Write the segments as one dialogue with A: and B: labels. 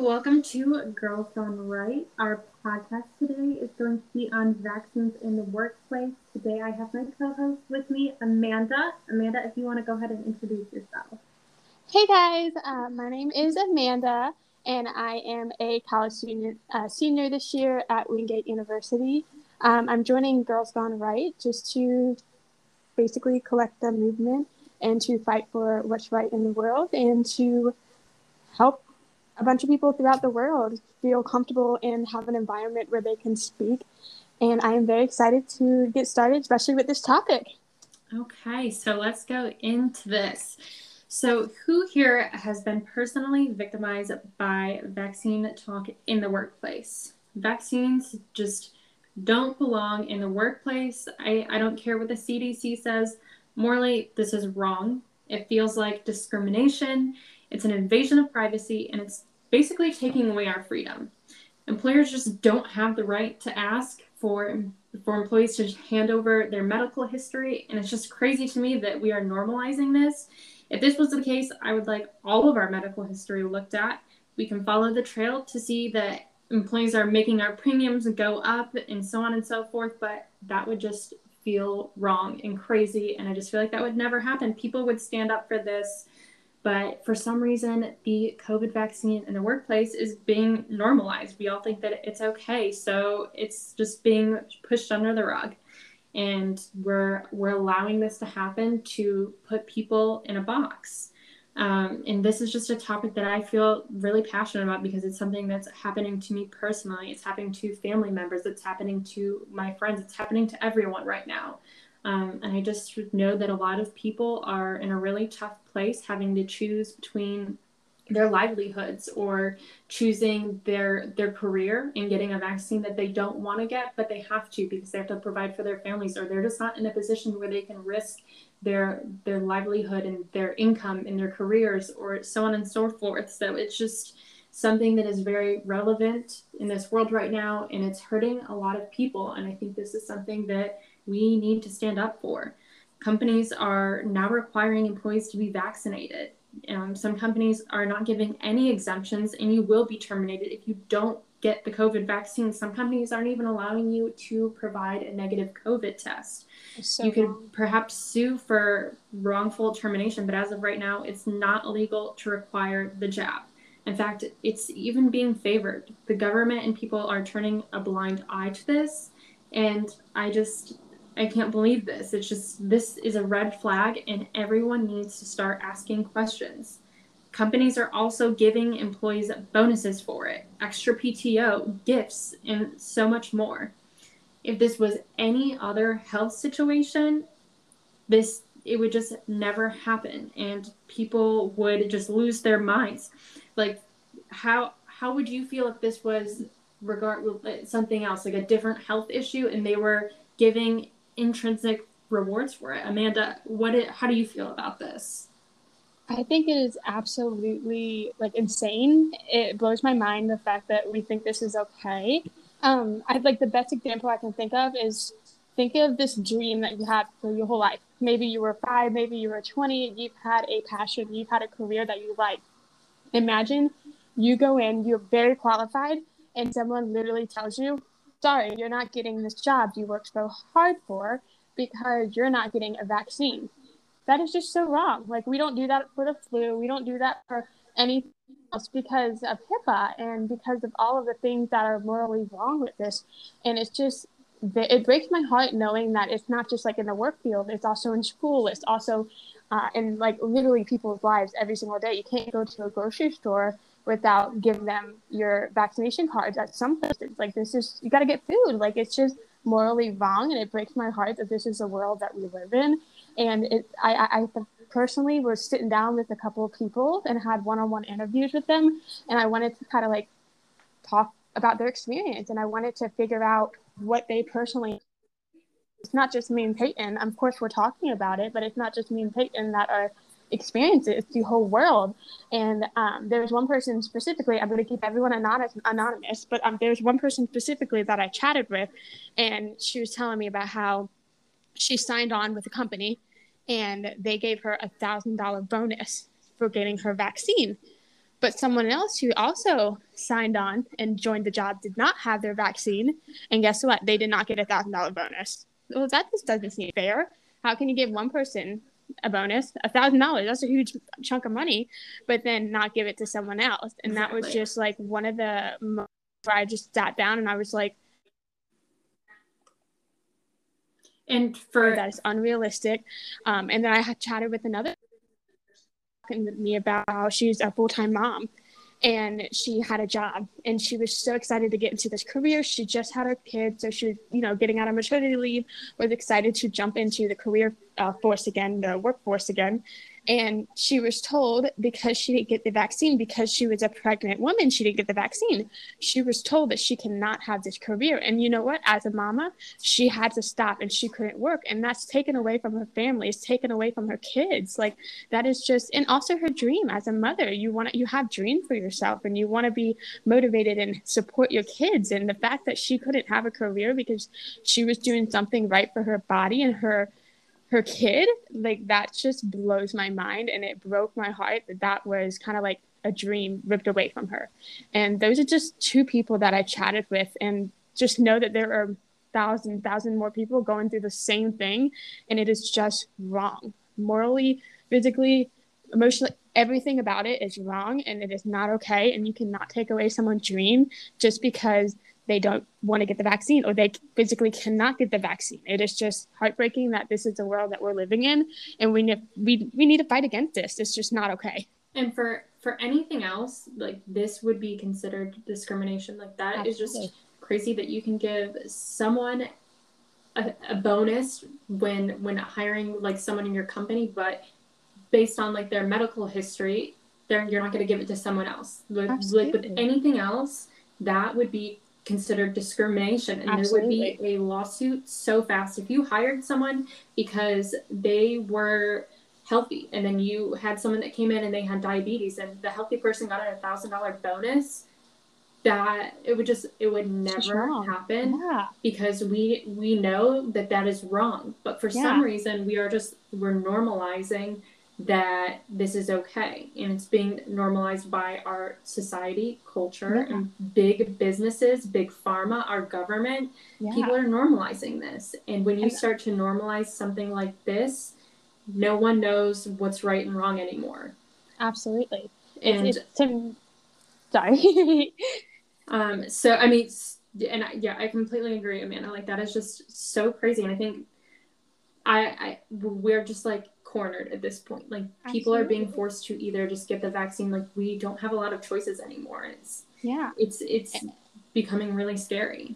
A: Welcome to Girls Gone Right. Our podcast today is going to be on vaccines in the workplace. Today I have my co host with me, Amanda. Amanda, if you want to go ahead and introduce yourself.
B: Hey guys, uh, my name is Amanda, and I am a college student, uh, senior this year at Wingate University. Um, I'm joining Girls Gone Right just to basically collect the movement and to fight for what's right in the world and to help a bunch of people throughout the world feel comfortable and have an environment where they can speak. And I am very excited to get started, especially with this topic.
A: Okay, so let's go into this. So, who here has been personally victimized by vaccine talk in the workplace? Vaccines just don't belong in the workplace. I, I don't care what the CDC says. Morally, this is wrong. It feels like discrimination. It's an invasion of privacy and it's basically taking away our freedom. Employers just don't have the right to ask for for employees to hand over their medical history and it's just crazy to me that we are normalizing this. If this was the case, I would like all of our medical history looked at. We can follow the trail to see that employees are making our premiums go up and so on and so forth, but that would just feel wrong and crazy. And I just feel like that would never happen. People would stand up for this but for some reason, the COVID vaccine in the workplace is being normalized. We all think that it's okay. So it's just being pushed under the rug. And we're, we're allowing this to happen to put people in a box. Um, and this is just a topic that I feel really passionate about because it's something that's happening to me personally. It's happening to family members. It's happening to my friends. It's happening to everyone right now. Um, and I just know that a lot of people are in a really tough place having to choose between their livelihoods or choosing their their career and getting a vaccine that they don't want to get but they have to because they have to provide for their families or they're just not in a position where they can risk their their livelihood and their income and their careers or so on and so forth. So it's just something that is very relevant in this world right now and it's hurting a lot of people. And i think this is something that we need to stand up for. Companies are now requiring employees to be vaccinated. Um, some companies are not giving any exemptions, and you will be terminated if you don't get the COVID vaccine. Some companies aren't even allowing you to provide a negative COVID test. So you could wrong. perhaps sue for wrongful termination, but as of right now, it's not illegal to require the jab. In fact, it's even being favored. The government and people are turning a blind eye to this. And I just, I can't believe this. It's just, this is a red flag, and everyone needs to start asking questions. Companies are also giving employees bonuses for it, extra PTO, gifts, and so much more. If this was any other health situation, this it would just never happen and people would just lose their minds. Like how how would you feel if this was regard something else like a different health issue and they were giving intrinsic rewards for it. Amanda, what it, how do you feel about this?
B: I think it is absolutely like insane. It blows my mind the fact that we think this is okay. Um, I like the best example I can think of is think of this dream that you had for your whole life. Maybe you were five, maybe you were 20, you've had a passion, you've had a career that you like. Imagine you go in, you're very qualified, and someone literally tells you, sorry, you're not getting this job you worked so hard for because you're not getting a vaccine. That is just so wrong. Like, we don't do that for the flu, we don't do that for anything else because of HIPAA and because of all of the things that are morally wrong with this. And it's just, it breaks my heart knowing that it's not just like in the work field, it's also in school, it's also uh, in like literally people's lives every single day. You can't go to a grocery store without giving them your vaccination cards at some places. Like this is you got to get food. Like it's just morally wrong, and it breaks my heart that this is the world that we live in. And it, I, I, I personally was sitting down with a couple of people and had one-on-one interviews with them, and I wanted to kind of like talk about their experience, and I wanted to figure out what they personally. It's not just me and Peyton. Of course, we're talking about it, but it's not just me and Peyton that are experiencing It's the whole world. And um, there's one person specifically, I'm going to keep everyone anonymous, anonymous but um, there's one person specifically that I chatted with, and she was telling me about how she signed on with a company and they gave her a thousand dollar bonus for getting her vaccine. But someone else who also signed on and joined the job did not have their vaccine. And guess what? They did not get a $1,000 bonus. Well, that just doesn't seem fair. How can you give one person a bonus, a thousand dollars. That's a huge chunk of money, but then not give it to someone else. And exactly. that was just like one of the moments where I just sat down and I was like,
A: and for
B: that is unrealistic. Um, and then I had chatted with another talking with me about how she's a full time mom and she had a job and she was so excited to get into this career she just had her kid so she was you know getting out of maternity leave was excited to jump into the career uh, force again the workforce again. And she was told because she didn't get the vaccine because she was a pregnant woman she didn't get the vaccine. She was told that she cannot have this career. And you know what? As a mama she had to stop and she couldn't work. And that's taken away from her family. It's taken away from her kids. Like that is just and also her dream as a mother. You want to you have dream for yourself and you want to be motivated and support your kids. And the fact that she couldn't have a career because she was doing something right for her body and her her kid like that just blows my mind and it broke my heart that that was kind of like a dream ripped away from her. And those are just two people that i chatted with and just know that there are thousand thousand more people going through the same thing and it is just wrong. Morally physically emotionally everything about it is wrong and it is not okay and you cannot take away someone's dream just because they don't want to get the vaccine or they physically cannot get the vaccine. It is just heartbreaking that this is the world that we're living in, and we ne- we we need to fight against this. It's just not okay.
A: And for for anything else, like this would be considered discrimination. Like that Absolutely. is just crazy that you can give someone a, a bonus when when hiring like someone in your company, but based on like their medical history, you're not going to give it to someone else. Like, like with anything else, that would be considered discrimination and Absolutely. there would be a lawsuit so fast if you hired someone because they were healthy and then you had someone that came in and they had diabetes and the healthy person got a thousand dollar bonus that it would just it would never happen yeah. because we we know that that is wrong but for yeah. some reason we are just we're normalizing that this is okay. And it's being normalized by our society culture yeah. and big businesses big pharma our government. Yeah. people are normalizing this. And when you start to normalize something like this no one knows what's right and wrong anymore.
B: Absolutely. And it's, it's to... sorry.
A: Um so i mean and I, yeah i completely agree amanda. Like that is just so crazy. And i think i i we're just like cornered at this point. Like Absolutely. people are being forced to either just get the vaccine. Like we don't have a lot of choices anymore. It's
B: yeah.
A: It's it's becoming really scary.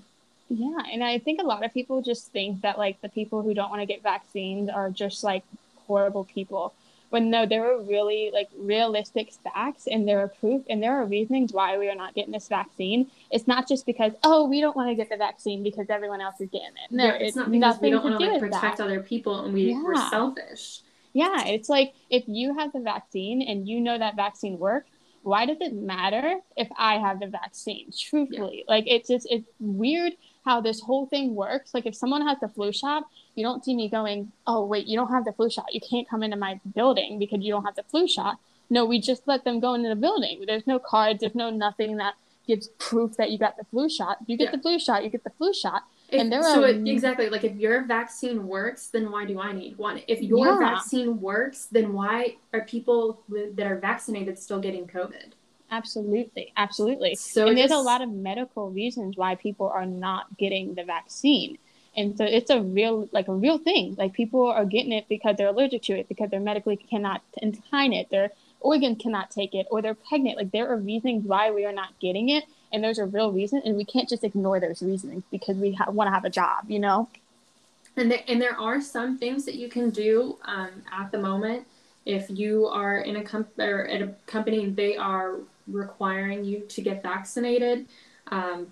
B: Yeah, and I think a lot of people just think that like the people who don't want to get vaccines are just like horrible people. When no, there are really like realistic facts and there are proof and there are reasonings why we are not getting this vaccine. It's not just because oh we don't want to get the vaccine because everyone else is getting it. No, yeah, it's, it's not because we don't want to like,
A: protect
B: that.
A: other people and we, yeah. we're selfish.
B: Yeah, it's like if you have the vaccine and you know that vaccine works, why does it matter if I have the vaccine? Truthfully, yeah. like it's just it's weird how this whole thing works. Like if someone has the flu shot, you don't see me going, "Oh, wait, you don't have the flu shot. You can't come into my building because you don't have the flu shot." No, we just let them go into the building. There's no cards, there's no nothing that gives proof that you got the flu shot. You get yeah. the flu shot, you get the flu shot.
A: If, and there so are it, exactly like if your vaccine works, then why do I need one? If your yeah. vaccine works, then why are people that are vaccinated still getting COVID?
B: Absolutely, absolutely. So and there's a lot of medical reasons why people are not getting the vaccine, and so it's a real like a real thing. Like people are getting it because they're allergic to it, because they're medically cannot entine it, their organ cannot take it, or they're pregnant. Like there are reasons why we are not getting it, and there's a real reason and we can't just ignore those reasons because we ha- want to have a job you know?
A: And there, and there are some things that you can do um, at the moment. If you are in a com- or at a company and they are requiring you to get vaccinated um,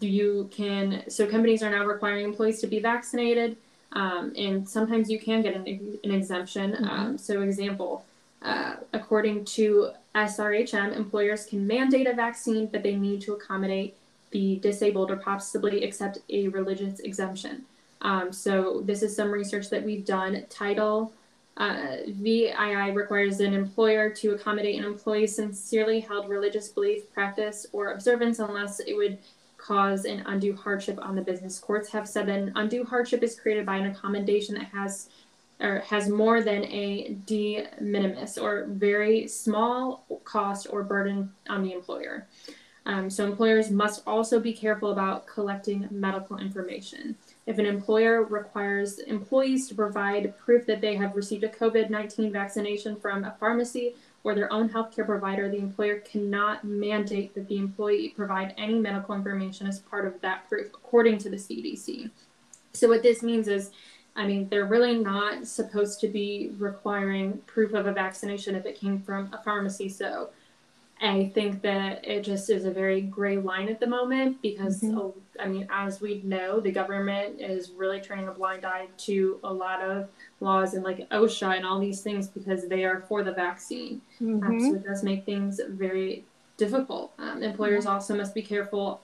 A: you can so companies are now requiring employees to be vaccinated um, and sometimes you can get an, an exemption. Mm-hmm. Um, so example uh, according to SRHM, employers can mandate a vaccine, but they need to accommodate the disabled or possibly accept a religious exemption. Um, so this is some research that we've done. Title Uh, VII requires an employer to accommodate an employee's sincerely held religious belief, practice, or observance unless it would cause an undue hardship on the business. Courts have said that an undue hardship is created by an accommodation that has or has more than a de minimis or very small cost or burden on the employer. Um, so employers must also be careful about collecting medical information. If an employer requires employees to provide proof that they have received a COVID 19 vaccination from a pharmacy or their own healthcare provider, the employer cannot mandate that the employee provide any medical information as part of that proof, according to the CDC. So, what this means is, I mean, they're really not supposed to be requiring proof of a vaccination if it came from a pharmacy. So, I think that it just is a very gray line at the moment because, mm-hmm. oh, I mean, as we know, the government is really turning a blind eye to a lot of laws and like OSHA and all these things because they are for the vaccine. Mm-hmm. Um, so it does make things very difficult. Um, employers mm-hmm. also must be careful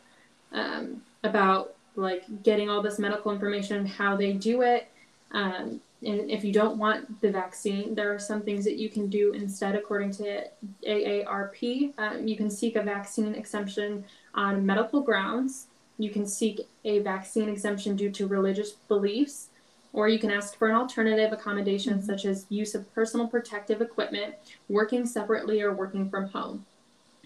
A: um, about like getting all this medical information, how they do it. Um, and if you don't want the vaccine, there are some things that you can do instead, according to AARP. Um, you can seek a vaccine exemption on medical grounds. You can seek a vaccine exemption due to religious beliefs, or you can ask for an alternative accommodation, mm-hmm. such as use of personal protective equipment, working separately, or working from home.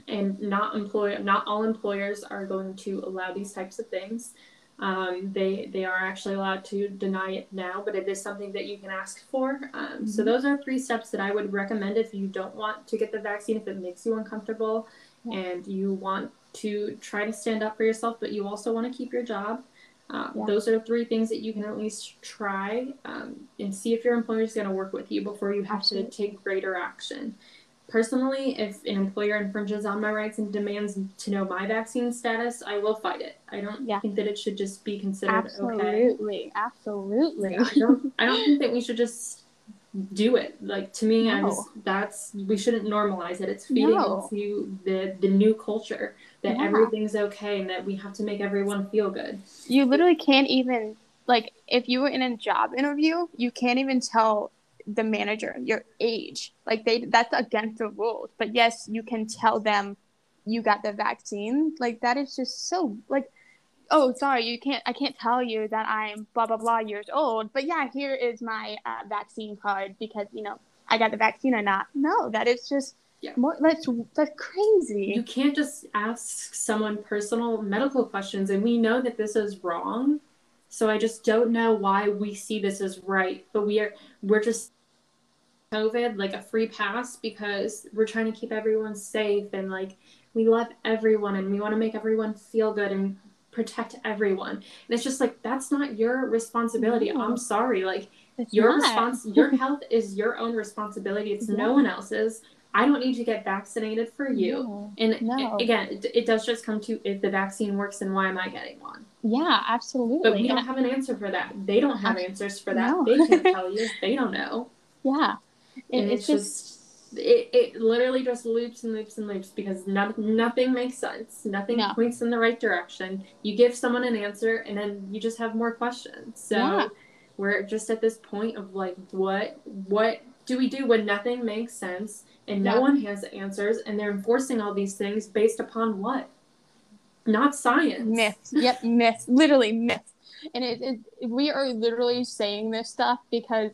A: And not employ not all employers are going to allow these types of things. Um, they they are actually allowed to deny it now, but it is something that you can ask for. Um, mm-hmm. So those are three steps that I would recommend if you don't want to get the vaccine, if it makes you uncomfortable, yeah. and you want to try to stand up for yourself, but you also want to keep your job. Um, yeah. Those are three things that you can at least try um, and see if your employer is going to work with you before you have Absolutely. to take greater action. Personally, if an employer infringes on my rights and demands to know my vaccine status, I will fight it. I don't yeah. think that it should just be considered
B: absolutely,
A: okay.
B: Absolutely,
A: I don't. I don't think that we should just do it. Like to me, no. just, that's we shouldn't normalize it. It's feeding no. into the the new culture that yeah. everything's okay and that we have to make everyone feel good.
B: You literally can't even like if you were in a job interview, you can't even tell the manager your age. Like they that's against the rules. But yes you can tell them you got the vaccine. Like that is just so like oh sorry you can't i can't tell you that i'm blah blah blah years old. But yeah here is my uh, vaccine card because you know i got the vaccine or not. No that is just yeah. more that's that's crazy.
A: You can't just ask someone personal medical questions and we know that this is wrong. So I just don't know why we see this as right, but we are we're just COVID like a free pass because we're trying to keep everyone safe and like we love everyone and we want to make everyone feel good and protect everyone. And it's just like that's not your responsibility. No. I'm sorry. Like it's your response your health is your own responsibility. It's yeah. no one else's. I don't need to get vaccinated for you. No, and no. again, it, it, does just come to if the vaccine works, then why am I getting one?
B: Yeah, absolutely.
A: But we don't have an answer for that. They don't have answers for that. They can't tell you. They don't know.
B: Yeah.
A: It, and it's, it's just, just, it, it literally just loops and loops and loops because no, nothing makes sense. Nothing no. points in the right direction. You give someone an answer and then you just have more questions. So yeah. we're just at this point of like, what, what do we do when nothing makes sense? and no yeah. one has answers and they're enforcing all these things based upon what not science
B: myths yep myths literally myths and it, it, we are literally saying this stuff because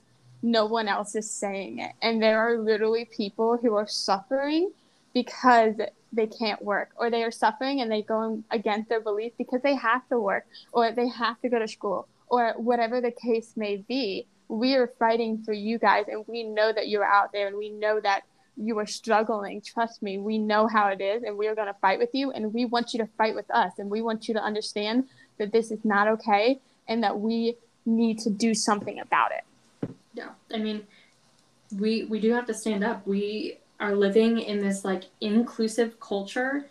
B: no one else is saying it. And there are literally people who are suffering because they can't work or they are suffering and they go against their belief because they have to work or they have to go to school or whatever the case may be. We are fighting for you guys and we know that you're out there and we know that you are struggling, trust me, we know how it is and we are going to fight with you and we want you to fight with us and we want you to understand that this is not okay and that we need to do something about it.
A: Yeah. I mean, we we do have to stand up. We are living in this like inclusive culture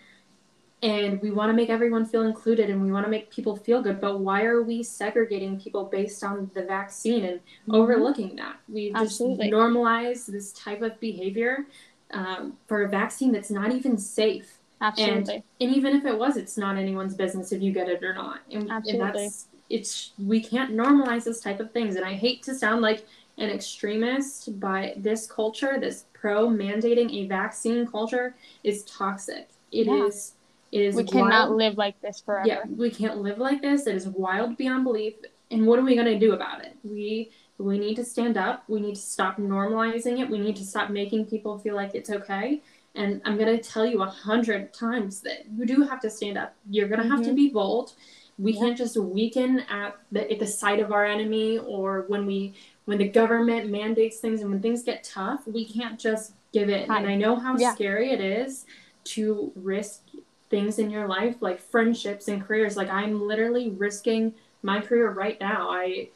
A: and we want to make everyone feel included and we want to make people feel good but why are we segregating people based on the vaccine and mm-hmm. overlooking that we just normalize this type of behavior um, for a vaccine that's not even safe
B: Absolutely.
A: And, and even if it was it's not anyone's business if you get it or not and, Absolutely. and that's it's we can't normalize this type of things and i hate to sound like and extremist, but this culture, this pro mandating a vaccine culture, is toxic. It yeah. is. It is.
B: We cannot wild. live like this forever.
A: Yeah, we can't live like this. It is wild beyond belief. And what are we going to do about it? We we need to stand up. We need to stop normalizing it. We need to stop making people feel like it's okay. And I'm going to tell you a hundred times that you do have to stand up. You're going to mm-hmm. have to be bold. We yeah. can't just weaken at the, at the sight of our enemy or when we when the government mandates things and when things get tough, we can't just give in. Hi. And I know how yeah. scary it is to risk things in your life like friendships and careers. Like I'm literally risking my career right now. I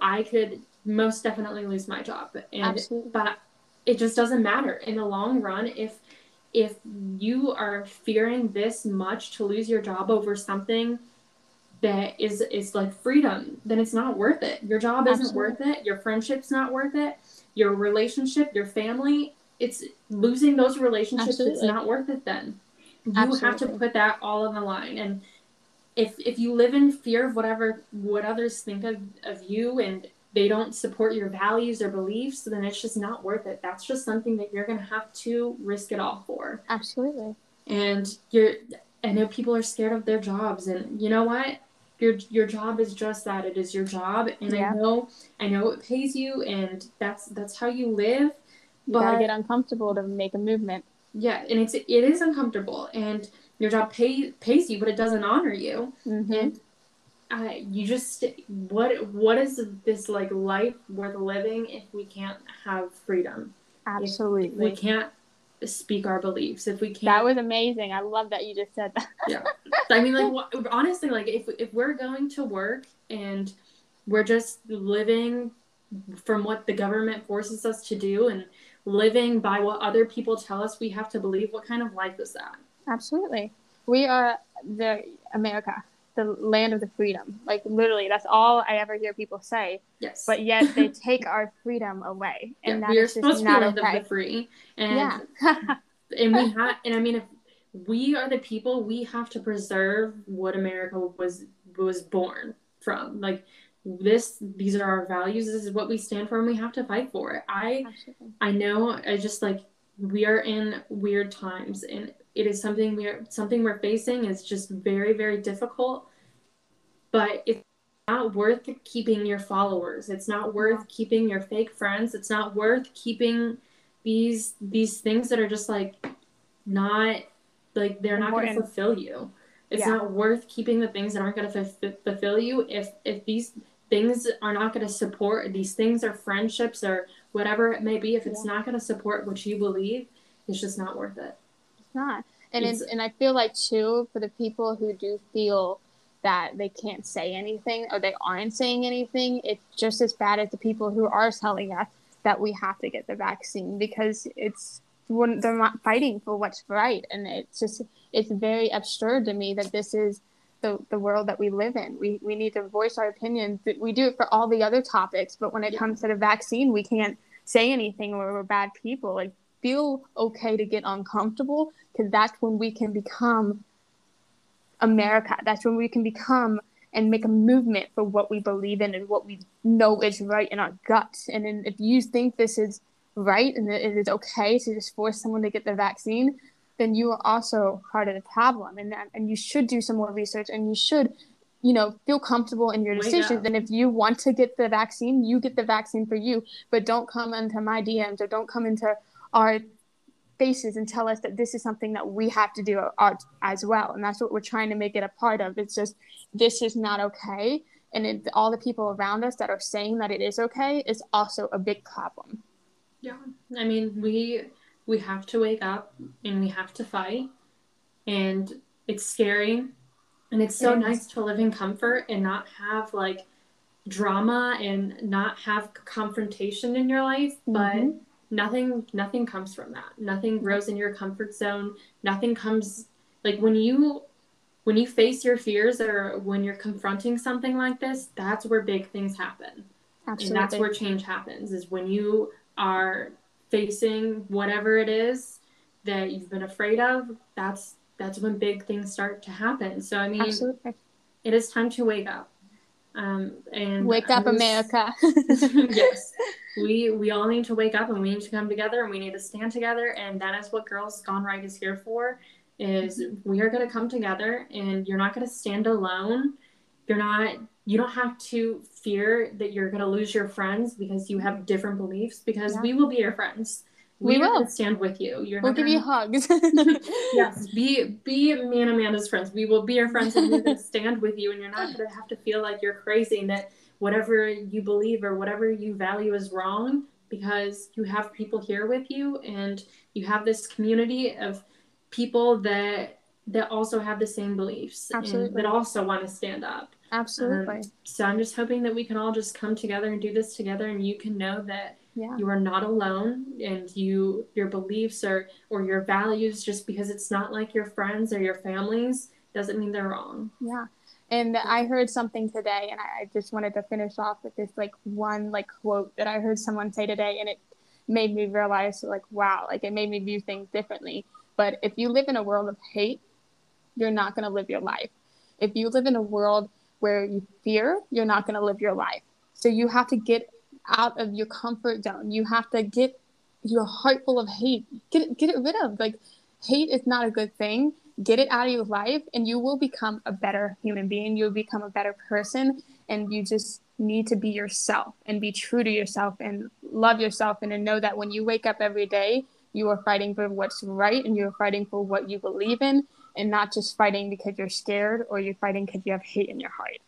A: I could most definitely lose my job. And Absolutely. but it just doesn't matter in the long run if if you are fearing this much to lose your job over something that is is like freedom, then it's not worth it. Your job Absolutely. isn't worth it. Your friendship's not worth it. Your relationship, your family, it's losing those relationships. Absolutely. It's not worth it. Then you Absolutely. have to put that all on the line. And if if you live in fear of whatever what others think of of you and they don't support your values or beliefs, then it's just not worth it. That's just something that you're going to have to risk it all for.
B: Absolutely.
A: And you're, I know people are scared of their jobs, and you know what? Your your job is just that. It is your job, and yeah. I know I know it pays you, and that's that's how you live.
B: You but, gotta get uncomfortable to make a movement.
A: Yeah, and it's it is uncomfortable, and your job pay, pays you, but it doesn't honor you. Mm-hmm. And I, you just what what is this like life worth living if we can't have freedom?
B: Absolutely,
A: if we can't speak our beliefs. If we can't,
B: that was amazing. I love that you just said that.
A: yeah, I mean, like honestly, like if if we're going to work and we're just living from what the government forces us to do and living by what other people tell us we have to believe, what kind of life is that?
B: Absolutely, we are the America the land of the freedom. Like literally, that's all I ever hear people say.
A: Yes.
B: But yet they take our freedom away,
A: and yeah, that we are supposed to be land okay. of the free. And yeah. and we have, and I mean, if we are the people, we have to preserve what America was was born from. Like this, these are our values. This is what we stand for, and we have to fight for it. I, Absolutely. I know. I just like we are in weird times, and it is something we're something we're facing. It's just very very difficult but it's not worth keeping your followers. It's not worth keeping your fake friends. It's not worth keeping these these things that are just like not like they're not going to fulfill you. It's yeah. not worth keeping the things that aren't going to f- fulfill you if if these things are not going to support these things or friendships or whatever it may be. If it's yeah. not going to support what you believe it's just not worth it
B: not. And it's, and I feel like too for the people who do feel that they can't say anything or they aren't saying anything, it's just as bad as the people who are telling us that we have to get the vaccine because it's when they're not fighting for what's right and it's just it's very absurd to me that this is the, the world that we live in. We, we need to voice our opinions. We do it for all the other topics, but when it yeah. comes to the vaccine, we can't say anything or we're bad people. Like feel okay to get uncomfortable because that's when we can become America. That's when we can become and make a movement for what we believe in and what we know is right in our guts. And then if you think this is right and it is okay to just force someone to get the vaccine, then you are also part of the problem. And that, and you should do some more research and you should, you know, feel comfortable in your decisions. And if you want to get the vaccine, you get the vaccine for you. But don't come into my DMs or don't come into our faces and tell us that this is something that we have to do as well. And that's what we're trying to make it a part of. It's just this is not okay. And it, all the people around us that are saying that it is okay is also a big problem.
A: Yeah. I mean we we have to wake up and we have to fight. And it's scary. And it's so it nice to live in comfort and not have like drama and not have confrontation in your life. Mm-hmm. but nothing nothing comes from that. Nothing grows in your comfort zone. Nothing comes like when you when you face your fears or when you're confronting something like this that's where big things happen. Absolutely. and that's where change happens is when you are facing whatever it is that you've been afraid of that's that's when big things start to happen. So i mean Absolutely. it is time to wake up Um, and
B: wake up,
A: was,
B: America.
A: yes, we we all need to wake up and we need to come together and we need to stand together. And that is what Girls Gone Right is here for. Is we are going to come together and you're not going to stand alone. You're not. You don't have to fear that you're going to lose your friends because you have different beliefs. Because yeah. we will be your friends we, we will stand with you.
B: You're we'll give gonna... you hugs.
A: yes, be be me and Amanda's friends. We will be your friends and we're gonna stand with you. And you're not gonna have to feel like you're crazy and that whatever you believe or whatever you value is wrong because you have people here with you and you have this community of people that that also have the same beliefs Absolutely. that also want to stand up.
B: Absolutely. Um,
A: so I'm just hoping that we can all just come together and do this together and you can know that yeah. you are not alone and you your beliefs or or your values just because it's not like your friends or your families doesn't mean they're wrong.
B: Yeah. And i heard something today and i just wanted to finish off with this like one like quote that i heard someone say today and it made me realize like wow like it made me view things differently. But if you live in a world of hate you're not going to live your life. If you live in a world where you fear you're not going to live your life. So you have to get out of your comfort zone. You have to get your heart full of hate. Get get it rid of. Like hate is not a good thing. Get it out of your life and you will become a better human being. You'll become a better person and you just need to be yourself and be true to yourself and love yourself and to know that when you wake up every day, you are fighting for what's right and you're fighting for what you believe in and not just fighting because you're scared or you're fighting because you have hate in your heart.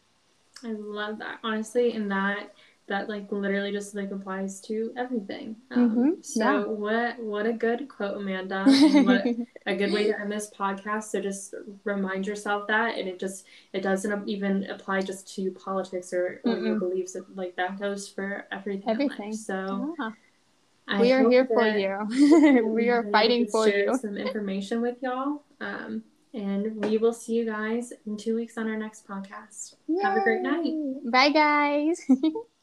A: I love that. Honestly, and that that like literally just like applies to everything. Um, mm-hmm. So yeah. what what a good quote, Amanda. what a good way to end this podcast. So just remind yourself that, and it just it doesn't even apply just to politics or, or your beliefs. It, Like that goes for everything. Everything. So. Yeah.
B: we are here for you. we are fighting for you.
A: Some information with y'all. Um, and we will see you guys in two weeks on our next podcast. Yay. Have a great night.
B: Bye, guys.